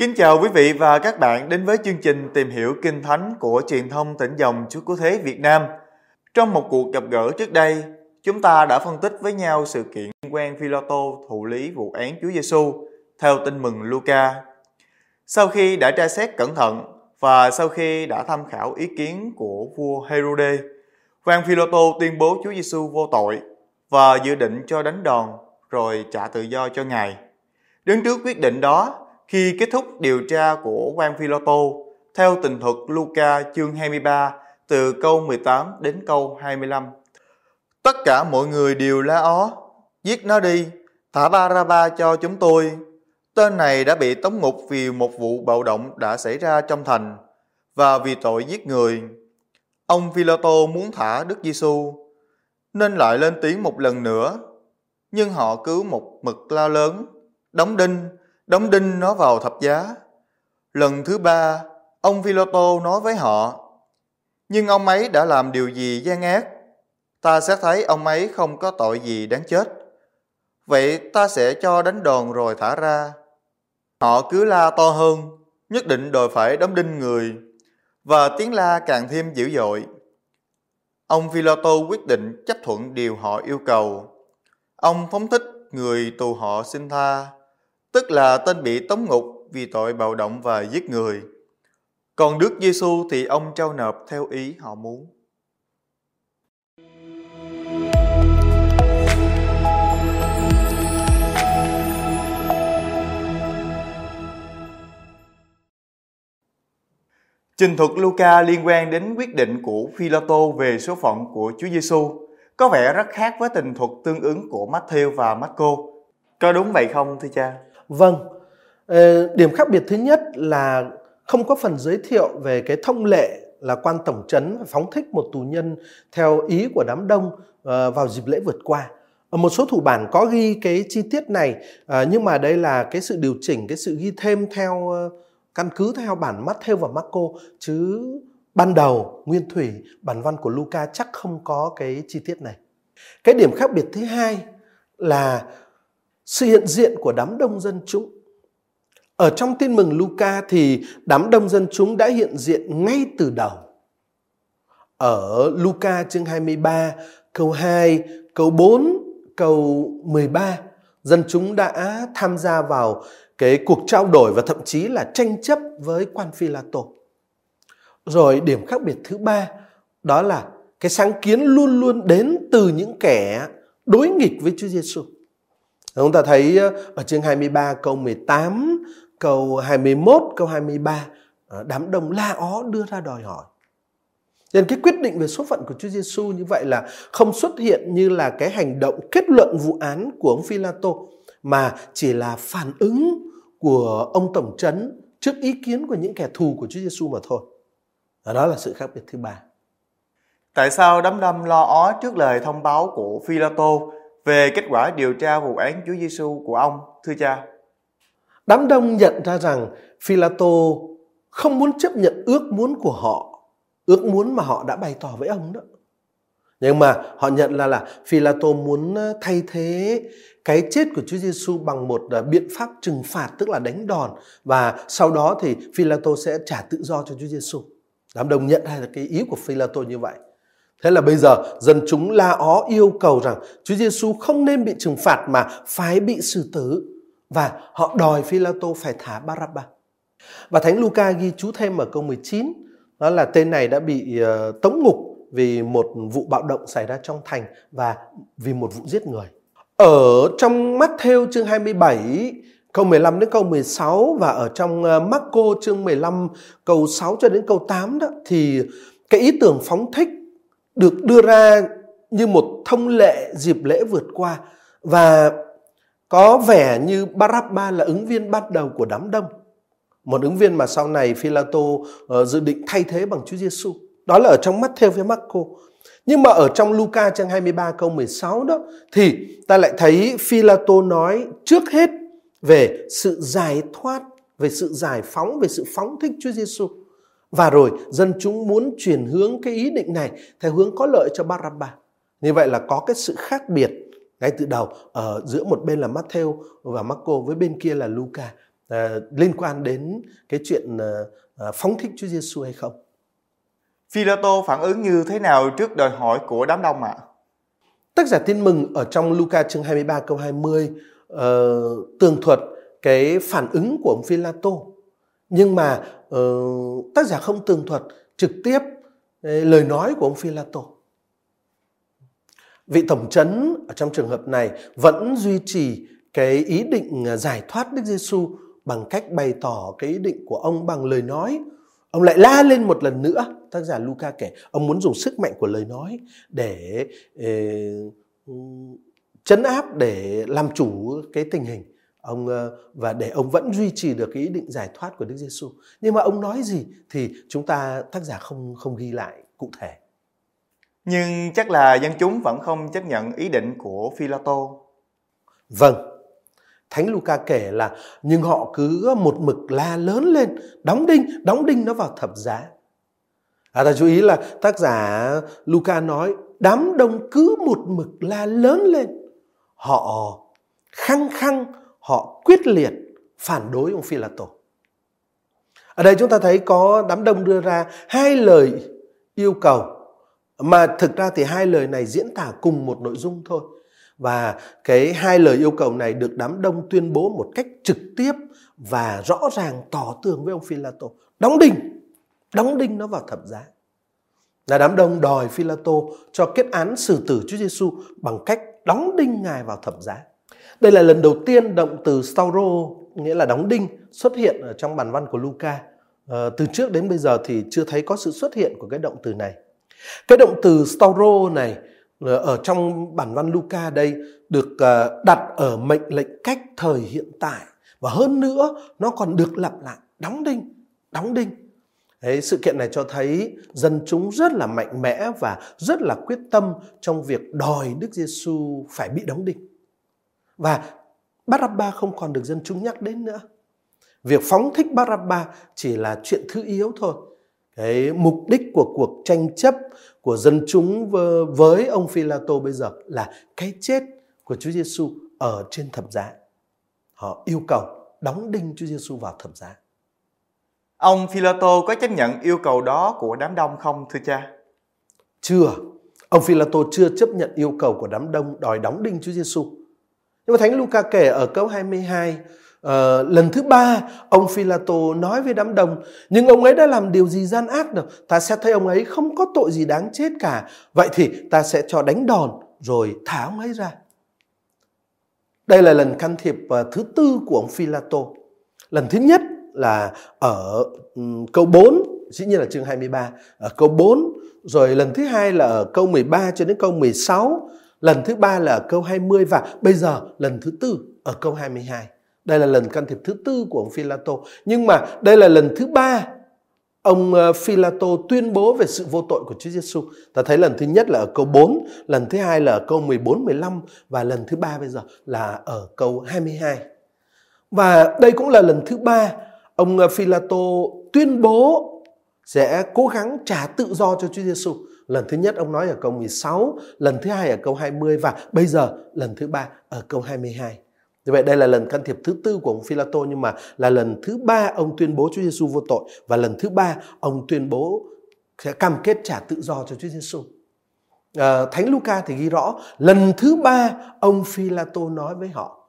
Kính chào quý vị và các bạn đến với chương trình tìm hiểu kinh thánh của truyền thông tỉnh dòng Chúa Cứu Thế Việt Nam. Trong một cuộc gặp gỡ trước đây, chúng ta đã phân tích với nhau sự kiện liên quan Philoto thụ lý vụ án Chúa Giêsu theo tin mừng Luca. Sau khi đã tra xét cẩn thận và sau khi đã tham khảo ý kiến của vua Herode, quan Philoto tuyên bố Chúa Giêsu vô tội và dự định cho đánh đòn rồi trả tự do cho ngài. Đứng trước quyết định đó, khi kết thúc điều tra của quan Phi Loto, theo tình thuật Luca chương 23 từ câu 18 đến câu 25. Tất cả mọi người đều la ó, giết nó đi, thả Baraba cho chúng tôi. Tên này đã bị tống ngục vì một vụ bạo động đã xảy ra trong thành và vì tội giết người. Ông Philoto muốn thả Đức Giêsu nên lại lên tiếng một lần nữa, nhưng họ cứ một mực la lớn, đóng đinh, đóng đinh nó vào thập giá. Lần thứ ba, ông Philoto nói với họ, nhưng ông ấy đã làm điều gì gian ác? Ta sẽ thấy ông ấy không có tội gì đáng chết. Vậy ta sẽ cho đánh đòn rồi thả ra. Họ cứ la to hơn, nhất định đòi phải đóng đinh người, và tiếng la càng thêm dữ dội. Ông Philoto quyết định chấp thuận điều họ yêu cầu. Ông phóng thích người tù họ xin tha tức là tên bị tống ngục vì tội bạo động và giết người. Còn Đức Giêsu thì ông trao nộp theo ý họ muốn. Trình thuật Luca liên quan đến quyết định của Phi-lô-tô về số phận của Chúa Giêsu, có vẻ rất khác với tình thuật tương ứng của Matthew và Marco. Có đúng vậy không, thưa cha? Vâng, ờ, điểm khác biệt thứ nhất là không có phần giới thiệu về cái thông lệ là quan tổng trấn phóng thích một tù nhân theo ý của đám đông ờ, vào dịp lễ vượt qua. Ở một số thủ bản có ghi cái chi tiết này ờ, nhưng mà đây là cái sự điều chỉnh, cái sự ghi thêm theo căn cứ theo bản Matthew và Marco chứ ban đầu nguyên thủy bản văn của Luca chắc không có cái chi tiết này. Cái điểm khác biệt thứ hai là sự hiện diện của đám đông dân chúng. Ở trong tin mừng Luca thì đám đông dân chúng đã hiện diện ngay từ đầu. Ở Luca chương 23 câu 2, câu 4, câu 13 dân chúng đã tham gia vào cái cuộc trao đổi và thậm chí là tranh chấp với quan phi la tổ rồi điểm khác biệt thứ ba đó là cái sáng kiến luôn luôn đến từ những kẻ đối nghịch với Chúa Giêsu. Chúng ta thấy ờ, ở chương 23 câu 18, câu 21, câu 23 ờ, đám đông la ó đưa ra đòi hỏi. Nên cái quyết định về số phận của Chúa Giêsu như vậy là không xuất hiện như là cái hành động kết luận vụ án của ông Phi-la-tô mà chỉ là phản ứng của ông tổng trấn trước ý kiến của những kẻ thù của Chúa Giêsu mà thôi. Và đó là sự khác biệt thứ ba. Tại sao đám đông lo ó trước lời thông báo của Phi-la-tô về kết quả điều tra vụ án Chúa Giêsu của ông, thưa cha? Đám đông nhận ra rằng Phila tô không muốn chấp nhận ước muốn của họ, ước muốn mà họ đã bày tỏ với ông đó. Nhưng mà họ nhận là là Phila tô muốn ờ, thay thế cái chết của Chúa Giêsu bằng một ờ, biện pháp trừng phạt tức là đánh đòn và sau đó thì Phila tô sẽ trả tự do cho Chúa Giêsu. Đám đông nhận ra cái ý của Phila tô như vậy. Thế là bây giờ dân chúng la ó yêu cầu rằng Chúa Giêsu không nên bị trừng phạt mà phải bị xử tử và họ đòi Phi-la-tô phải thả Barabba. Và Thánh Luca ghi chú thêm ở câu 19 đó là tên này đã bị uh, tống ngục vì một vụ bạo động xảy ra trong thành và vì một vụ giết người. Ở trong Matthew chương 27 câu 15 đến câu 16 và ở trong ờ, Marco chương 15 câu 6 cho đến câu 8 đó thì cái ý tưởng phóng thích được đưa ra như một thông lệ dịp lễ vượt qua và có vẻ như Barabba là ứng viên ban đầu của đám đông. Một ứng viên mà sau này Philato uh, ờ, dự định thay thế bằng Chúa Giêsu. Đó là ở trong Matthew với Marco. Nhưng mà ở trong Luca chương 23 câu 16 đó thì ta lại thấy Philato nói trước hết về sự giải thoát, về sự giải phóng, về sự phóng thích Chúa Giêsu. Và rồi dân chúng muốn chuyển hướng cái ý định này theo hướng có lợi cho Barabba. Như vậy là có cái sự khác biệt ngay từ đầu ở giữa một bên là Matthew và Marco với bên kia là Luca. uh, liên quan đến cái chuyện uh, phóng thích Chúa Giêsu hay không. Phi-la-tô phản ứng như thế nào trước đòi hỏi của đám đông ạ? À? Tác giả tin mừng ở trong Luca chương 23 câu 20 uh, tường thuật cái phản ứng của ông Phi-la-tô. Nhưng mà Ờ, tác giả không tường thuật trực tiếp ờ, lời nói của ông Phila-tô. Vị tổng trấn ở trong trường hợp này vẫn duy trì cái ý định ờ, giải thoát Đức Giêsu bằng cách bày tỏ cái ý định của ông bằng lời nói. Ông lại la lên một lần nữa, tác giả Luca kể, ông muốn dùng sức mạnh của lời nói để uh, chấn áp để làm chủ cái tình hình ông ờ, và để ông vẫn duy trì được cái ý định giải thoát của Đức Giêsu. Nhưng mà ông nói gì thì chúng ta tác giả không không ghi lại cụ thể. Nhưng chắc là dân chúng vẫn không chấp nhận ý định của Phi-la-tô. Vâng. Thánh Luca kể là nhưng họ cứ một mực la lớn lên, đóng đinh, đóng đinh nó vào thập giá. À, ta chú ý là tác giả Luca nói đám đông cứ một mực la lớn lên. Họ khăng khăng họ quyết liệt phản đối ông Phi-la-tô. Ở đây chúng ta thấy có đám đông đưa ra hai lời yêu cầu mà thực ra thì hai lời này diễn tả cùng một nội dung thôi. Và cái hai lời yêu cầu này được đám đông tuyên bố một cách trực tiếp và rõ ràng tỏ tường với ông Phi-la-tô. Đóng đinh, đóng đinh nó vào thập giá. Là đám đông đòi Phi-la-tô cho kết án xử tử Chúa Giêsu bằng cách đóng đinh ngài vào thập giá. Đây là lần đầu tiên động từ stauro nghĩa là đóng đinh xuất hiện ở trong bản văn của Luca. À, từ trước đến bây giờ thì chưa thấy có sự xuất hiện của cái động từ này. Cái động từ stauro này ờ, ở trong bản văn Luca đây được ờ, đặt ở mệnh lệnh cách thời hiện tại và hơn nữa nó còn được lặp lại đóng đinh, đóng đinh. Đấy, sự kiện này cho thấy dân chúng rất là mạnh mẽ và rất là quyết tâm trong việc đòi Đức Giêsu phải bị đóng đinh. Và Barabba không còn được dân chúng nhắc đến nữa. Việc phóng thích Barabba chỉ là chuyện thứ yếu thôi. Cái mục đích của cuộc tranh chấp của dân chúng với ông Philato bây giờ là cái chết của Chúa Giêsu ở trên thập giá. Họ yêu cầu đóng đinh Chúa Giêsu vào thập giá. Ông Philato có chấp nhận yêu cầu đó của đám đông không thưa cha? Chưa. Ông Philato chưa chấp nhận yêu cầu của đám đông đòi đóng đinh Chúa Giêsu. Nhưng mà Thánh Luca kể ở câu 22 uh, ờ, lần thứ ba ông Philato nói với đám đông nhưng ông ấy đã làm điều gì gian ác đâu ta sẽ thấy ông ấy không có tội gì đáng chết cả. Vậy thì ta sẽ cho đánh đòn rồi thả ông ấy ra. Đây là lần can thiệp uh, thứ tư của ông Philato lần thứ nhất là ở um, câu 4 dĩ nhiên là chương 23 ở câu 4 rồi lần thứ hai là ở câu 13 cho đến câu 16 Lần thứ ba là ở câu 20 và bây giờ lần thứ tư ở câu 22. Đây là lần can thiệp thứ tư của ông Philato. Nhưng mà đây là lần thứ ba ông ờ, Philato tuyên bố về sự vô tội của Chúa Giêsu. Ta thấy lần thứ nhất là ở câu 4, lần thứ hai là ở câu 14, 15 và lần thứ ba bây giờ là ở câu 22. Và đây cũng là lần thứ ba ông ờ, Philato tuyên bố sẽ cố gắng trả tự do cho Chúa Giêsu. Lần thứ nhất ông nói ở câu 16, lần thứ hai ở câu 20 và bây giờ lần thứ ba ở câu 22. Như vậy đây là lần can thiệp thứ tư của ông Philato nhưng mà là lần thứ ba ông tuyên bố Chúa Giêsu vô tội và lần thứ ba ông tuyên bố sẽ cam kết trả tự do cho Chúa Giêsu. À, ờ, Thánh Luca thì ghi rõ lần thứ ba ông Philato nói với họ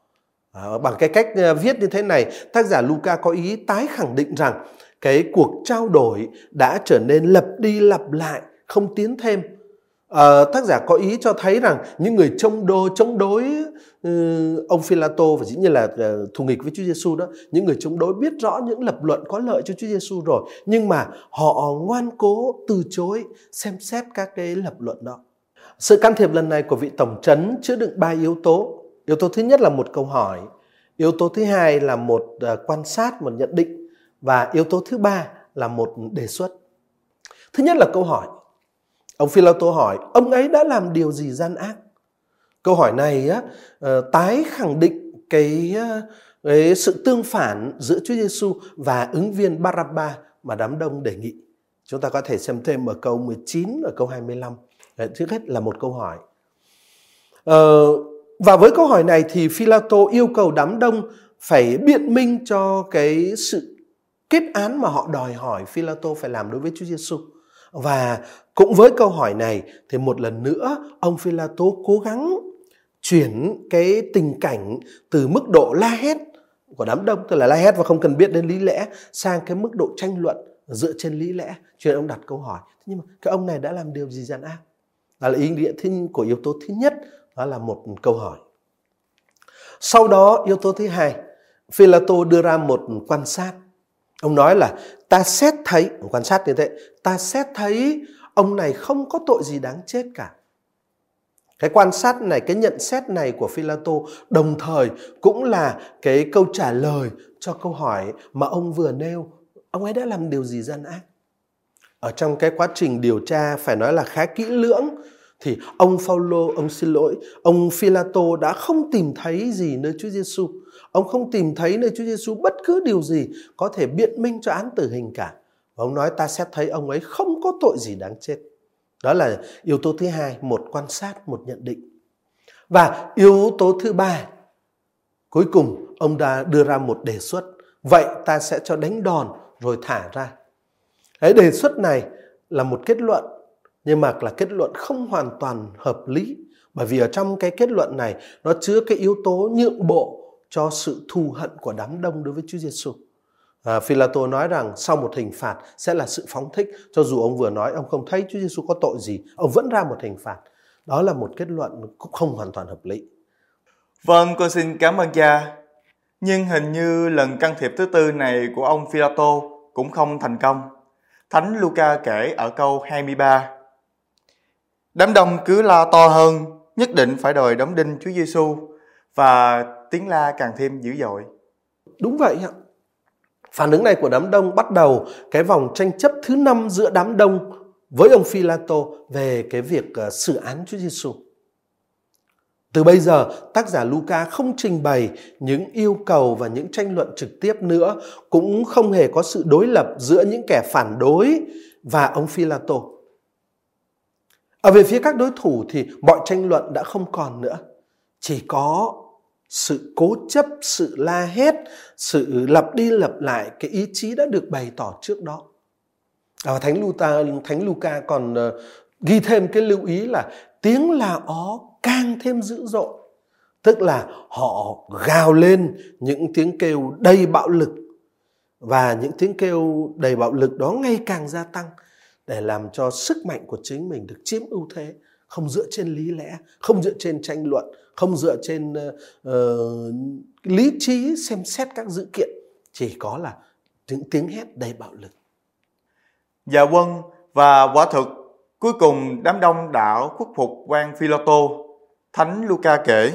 à, bằng cái cách ờ, viết như thế này tác giả Luca có ý tái khẳng định rằng cái cuộc trao đổi đã trở nên lặp đi lặp lại không tiến thêm. À, tác giả có ý cho thấy rằng những người chống đối chống đối uh, ông Philato và dĩ nhiên là uh, thù nghịch với Chúa Giêsu đó những người chống đối biết rõ những lập luận có lợi cho Chúa Giêsu rồi nhưng mà họ ngoan cố từ chối xem xét các cái lập luận đó. Sự can thiệp lần này của vị tổng trấn chứa đựng ba yếu tố. Yếu tố thứ nhất là một câu hỏi yếu tố thứ hai là một uh, quan sát một nhận định và yếu tố thứ ba là một đề xuất. Thứ nhất là câu hỏi Ông Philato hỏi, ông ấy đã làm điều gì gian ác? Câu hỏi này á, ờ, tái khẳng định cái, ờ, cái sự tương phản giữa Chúa Giêsu và ứng viên Barabba mà đám đông đề nghị. Chúng ta có thể xem thêm ở câu 19 ở câu 25. Đấy, trước hết là một câu hỏi. Ờ, và với câu hỏi này thì Philato yêu cầu đám đông phải biện minh cho cái sự kết án mà họ đòi hỏi Philato phải làm đối với Chúa Giêsu. Và cũng với câu hỏi này thì một lần nữa, ông Philato cố gắng chuyển cái tình cảnh từ mức độ la hét của đám đông, tức là la hét và không cần biết đến lý lẽ, sang cái mức độ tranh luận dựa trên lý lẽ. Cho nên ông đặt câu hỏi nhưng mà cái ông này đã làm điều gì gian ác? Đó là ý nghĩa của yếu tố thứ nhất, đó là một câu hỏi. Sau đó, yếu tố thứ hai Philato đưa ra một quan sát. Ông nói là, ta xét thấy quan sát như thế ta xét thấy ông này không có tội gì đáng chết cả cái quan sát này, cái nhận xét này của Philato đồng thời cũng là cái câu trả lời cho câu hỏi mà ông vừa nêu. Ông ấy đã làm điều gì gian ác? Ở trong cái quá trình điều tra phải nói là khá kỹ lưỡng thì ông Phaolô, ông xin lỗi, ông Philato đã không tìm thấy gì nơi Chúa Giêsu. Ông không tìm thấy nơi Chúa Giêsu bất cứ điều gì có thể biện minh cho án tử hình cả. Và ông nói ta xét thấy ông ấy không có tội gì đáng chết. Đó là yếu tố thứ hai, một quan sát, một nhận định. Và yếu tố thứ ba, cuối cùng ông đã đưa ra một đề xuất. Vậy ta sẽ cho đánh đòn rồi thả ra. Cái đề xuất này là một kết luận, nhưng mà là kết luận không hoàn toàn hợp lý. Bởi vì ở trong cái kết luận này nó chứa cái yếu tố nhượng bộ cho sự thù hận của đám đông đối với Chúa Giêsu. À, Philato nói rằng sau một hình phạt sẽ là sự phóng thích. Cho dù ông vừa nói ông không thấy Chúa Giêsu có tội gì ông vẫn ra một hình phạt. Đó là một kết luận cũng không hoàn toàn hợp lý. Vâng con xin cảm ơn cha. Nhưng hình như lần can thiệp thứ tư này của ông Philato cũng không thành công. Thánh Luca kể ở câu 23 Đám đông cứ la to hơn nhất định phải đòi đóng đinh Chúa Giêsu và tiếng la càng thêm dữ dội. Đúng vậy ạ Phản ứng này của đám đông bắt đầu cái vòng tranh chấp thứ năm giữa đám đông với ông Philato về cái việc ờ, xử án Chúa Giêsu. Từ bây giờ, tác giả Luca không trình bày những yêu cầu và những tranh luận trực tiếp nữa, cũng không hề có sự đối lập giữa những kẻ phản đối và ông Philato. Ở về phía các đối thủ thì mọi tranh luận đã không còn nữa. Chỉ có sự cố chấp sự la hét sự lặp đi lặp lại cái ý chí đã được bày tỏ trước đó. Và thánh Luca thánh Luca còn uh, ghi thêm cái lưu ý là tiếng là ó càng thêm dữ dội. Tức là họ gào lên những tiếng kêu đầy bạo lực và những tiếng kêu đầy bạo lực đó ngày càng gia tăng để làm cho sức mạnh của chính mình được chiếm ưu thế không dựa trên lý lẽ không dựa trên tranh luận không dựa trên uh, lý trí xem xét các dữ kiện chỉ có là những tiếng hét đầy bạo lực dạ quân và quả thực cuối cùng đám đông đảo khuất phục quan Philoto thánh Luca kể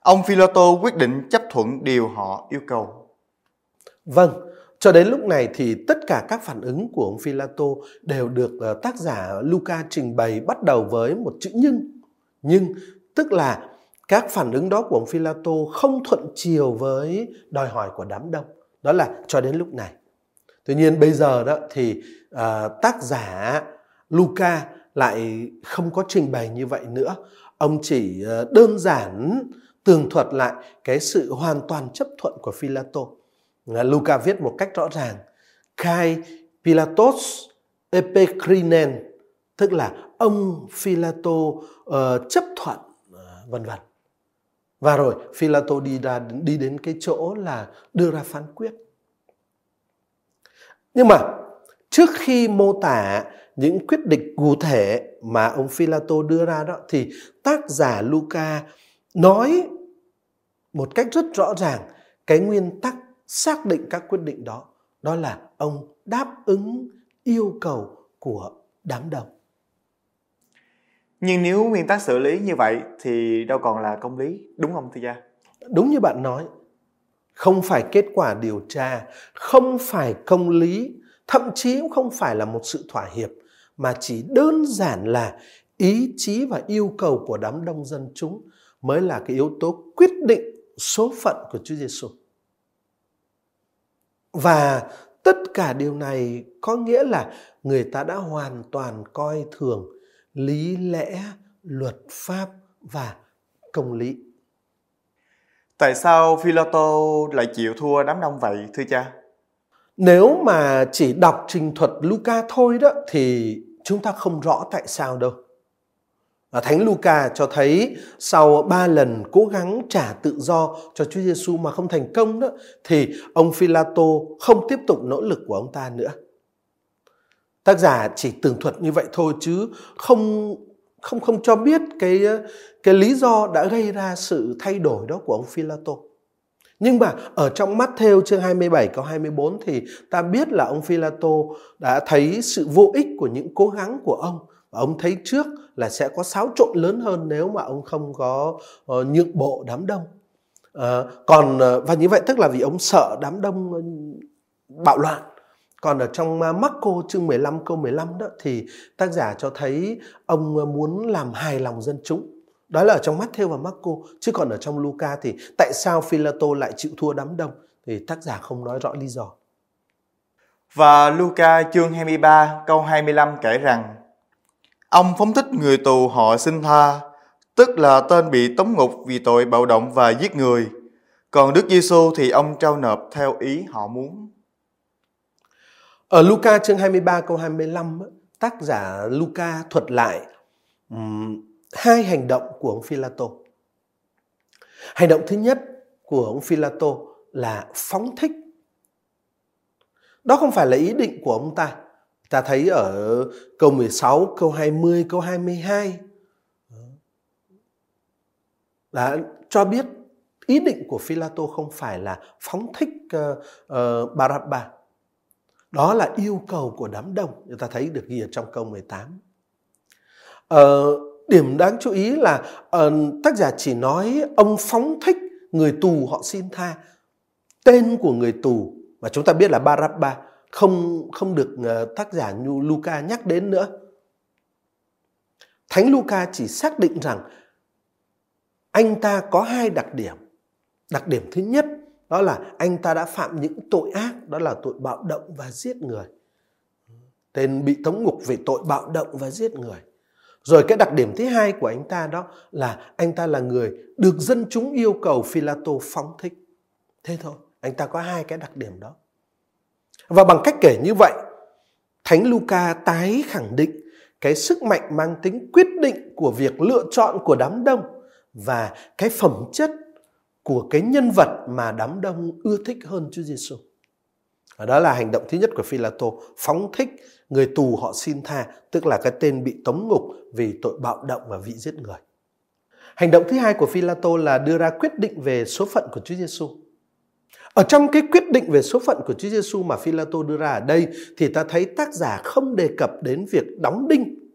ông Philoto quyết định chấp thuận điều họ yêu cầu vâng cho đến lúc này thì tất cả các phản ứng của ông Philato đều được ờ, tác giả Luca trình bày bắt đầu với một chữ nhưng. Nhưng tức là các phản ứng đó của ông Philato không thuận chiều với đòi hỏi của đám đông. Đó là cho đến lúc này. Tuy nhiên bây giờ đó thì uh, tác giả Luca lại không có trình bày như vậy nữa. Ông chỉ uh, đơn giản tường thuật lại cái sự hoàn toàn chấp thuận của Philato. À, Luca viết một cách rõ ràng. Kai Pilatos epekrinen tức là ông Philato uh, ờ, chấp thuận uh, vân vân. Và rồi, Philato đi ra, đi đến cái chỗ là đưa ra phán quyết. Nhưng mà trước khi mô tả những quyết định cụ thể mà ông Philato đưa ra đó, thì tác giả Luca nói một cách rất rõ ràng cái nguyên tắc xác định các quyết định đó đó là ông đáp ứng yêu cầu của đám đông nhưng nếu nguyên tắc xử lý như vậy thì đâu còn là công lý, đúng không thưa cha đúng như bạn nói, không phải kết quả điều tra, không phải công lý, thậm chí cũng không phải là một sự thỏa hiệp, mà chỉ đơn giản là ý chí và yêu cầu của đám đông dân chúng mới là cái yếu tố quyết định số phận của Chúa Giêsu. Và tất cả điều này có nghĩa là người ta đã hoàn toàn coi thường lý lẽ, luật pháp và công lý. Tại sao Philoto lại chịu thua đám đông vậy thưa cha? Nếu mà chỉ đọc trình thuật Luca thôi đó thì chúng ta không rõ tại sao đâu. Và Thánh Luca cho thấy sau ba lần cố gắng trả tự do cho Chúa Giêsu mà không thành công đó thì ông Philato không tiếp tục nỗ lực của ông ta nữa. Tác giả chỉ tường thuật như vậy thôi chứ không không không cho biết cái cái lý do đã gây ra sự thay đổi đó của ông Philato. Nhưng mà ở trong mắt theo chương 27 câu 24 thì ta biết là ông Philato đã thấy sự vô ích của những cố gắng của ông và ông thấy trước là sẽ có xáo trộn lớn hơn nếu mà ông không có uh, nhượng bộ đám đông. Uh, còn uh, và như vậy tức là vì ông sợ đám đông uh, bạo loạn. Còn ở trong Marco chương 15 câu 15 đó thì tác giả cho thấy ông muốn làm hài lòng dân chúng đó là ở trong Matthew và Marco. Chứ còn ở trong Luca thì tại sao Philato lại chịu thua đám đông? Thì tác giả không nói rõ lý do. Và Luca chương 23 câu 25 kể rằng Ông phóng thích người tù họ xin tha, tức là tên bị tống ngục vì tội bạo động và giết người. Còn Đức Giêsu thì ông trao nộp theo ý họ muốn. Ở Luca chương 23 câu 25, tác giả Luca thuật lại um, hai hành động của ông Philato. Hành động thứ nhất của ông Philato là phóng thích. Đó không phải là ý định của ông ta. Ta thấy ở câu 16, câu 20, câu 22 đã cho biết ý định của Philato không phải là phóng thích uh, uh, Barabba. Đó là yêu cầu của đám đông. Người ta thấy được ghi ở trong câu 18. Ờ, điểm đáng chú ý là uh, tác giả chỉ nói ông phóng thích người tù họ xin tha tên của người tù mà chúng ta biết là Barabba không không được uh, tác giả như Luca nhắc đến nữa. Thánh Luca chỉ xác định rằng anh ta có hai đặc điểm. Đặc điểm thứ nhất đó là anh ta đã phạm những tội ác, đó là tội bạo động và giết người. Tên bị tống ngục vì tội bạo động và giết người. Rồi cái đặc điểm thứ hai của anh ta đó là anh ta là người được dân chúng yêu cầu Philato phóng thích. Thế thôi, anh ta có hai cái đặc điểm đó. Và bằng cách kể như vậy, Thánh Luca tái khẳng định cái sức mạnh mang tính quyết định của việc lựa chọn của đám đông và cái phẩm chất của cái nhân vật mà đám đông ưa thích hơn Chúa Giêsu. Đó là hành động thứ nhất của Philato, phóng thích người tù họ xin tha, tức là cái tên bị tống ngục vì tội bạo động và vị giết người. Hành động thứ hai của Philato là đưa ra quyết định về số phận của Chúa Giêsu. Ở trong cái quyết định về số phận của Chúa Giêsu mà Philato đưa ra ở đây thì ta thấy tác giả không đề cập đến việc đóng đinh.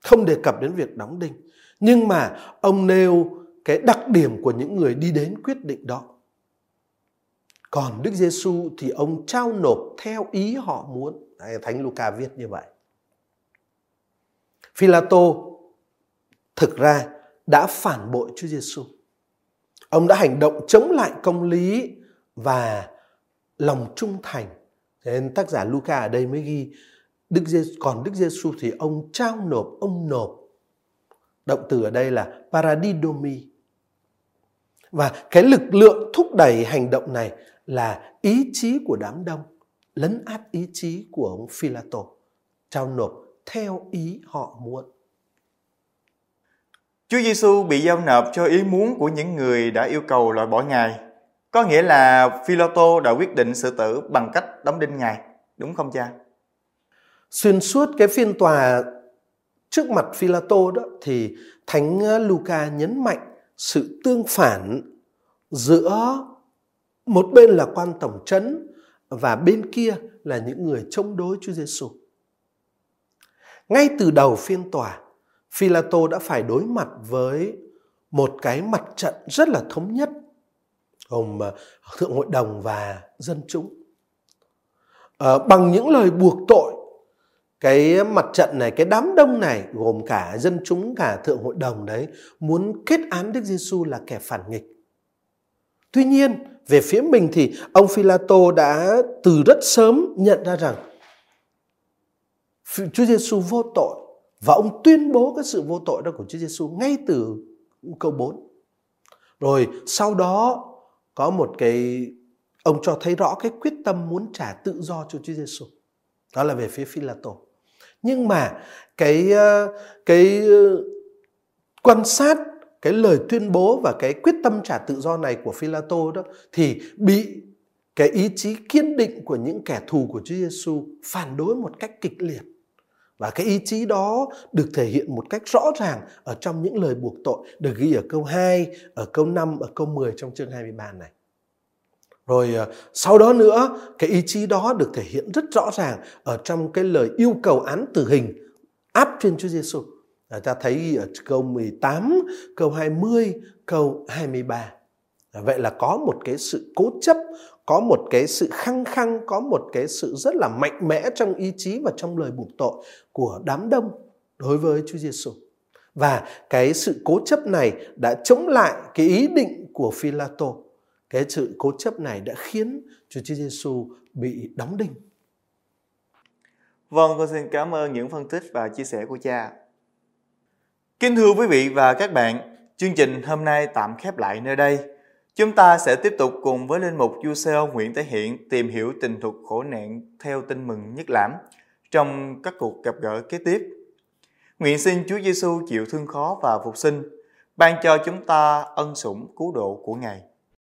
Không đề cập đến việc đóng đinh. Nhưng mà ông nêu cái đặc điểm của những người đi đến quyết định đó. Còn Đức Giêsu thì ông trao nộp theo ý họ muốn. Thánh Luca viết như vậy. Philato thực ra đã phản bội Chúa Giêsu. Ông đã hành động chống lại công lý và lòng trung thành. Thế nên tác giả Luca ở đây mới ghi Đức Giê, còn Đức Giêsu thì ông trao nộp, ông nộp. Động từ ở đây là paradidomi. Và cái lực lượng thúc đẩy hành động này là ý chí của đám đông lấn át ý chí của ông Philato trao nộp theo ý họ muốn. Chúa Giêsu bị giao nộp cho ý muốn của những người đã yêu cầu loại bỏ Ngài. Có nghĩa là Philoto đã quyết định xử tử bằng cách đóng đinh Ngài. Đúng không cha? Xuyên suốt cái phiên tòa trước mặt Philato đó thì Thánh Luca nhấn mạnh sự tương phản giữa một bên là quan tổng trấn và bên kia là những người chống đối Chúa Giêsu. Ngay từ đầu phiên tòa, Philato đã phải đối mặt với một cái mặt trận rất là thống nhất gồm ờ, thượng hội đồng và dân chúng. À, bằng những lời buộc tội, cái mặt trận này, cái đám đông này gồm cả dân chúng cả thượng hội đồng đấy muốn kết án Đức Giêsu là kẻ phản nghịch. Tuy nhiên, về phía mình thì ông Philato đã từ rất sớm nhận ra rằng Chúa Giêsu vô tội và ông tuyên bố cái sự vô tội đó của Chúa Giêsu ngay từ câu 4. Rồi sau đó có một cái ông cho thấy rõ cái quyết tâm muốn trả tự do cho Chúa Giêsu. Đó là về phía Phi-la-tô. Nhưng mà cái ờ, cái ờ, quan sát cái lời tuyên bố và cái quyết tâm trả tự do này của Phila tô đó thì bị cái ý chí kiên định của những kẻ thù của Chúa Giêsu phản đối một cách kịch liệt. Và cái ý chí đó được thể hiện một cách rõ ràng ở trong những lời buộc tội được ghi ở câu 2, ở câu 5, ở câu 10 trong chương 23 này. Rồi ờ, sau đó nữa, cái ý chí đó được thể hiện rất rõ ràng ở trong cái lời yêu cầu án tử hình áp trên Chúa Giêsu. Ta thấy ở câu 18, câu 20, câu 23. Vậy là có một cái sự cố chấp, có một cái sự khăng khăng, có một cái sự rất là mạnh mẽ trong ý chí và trong lời buộc tội của đám đông đối với Chúa Giêsu. Và cái sự cố chấp này đã chống lại cái ý định của Phi-la-tô. Cái sự cố chấp này đã khiến Chúa Giêsu bị đóng đinh. Vâng, con xin cảm ơn những phân tích và chia sẻ của cha. Kính thưa quý vị và các bạn, chương trình hôm nay tạm khép lại nơi đây. Chúng ta sẽ tiếp tục cùng với linh mục Du Seo Nguyễn Thế Hiện tìm hiểu tình thuật khổ nạn theo tin mừng nhất lãm trong các cuộc gặp gỡ kế tiếp. Nguyện xin Chúa Giêsu chịu thương khó và phục sinh, ban cho chúng ta ân sủng cứu độ của Ngài.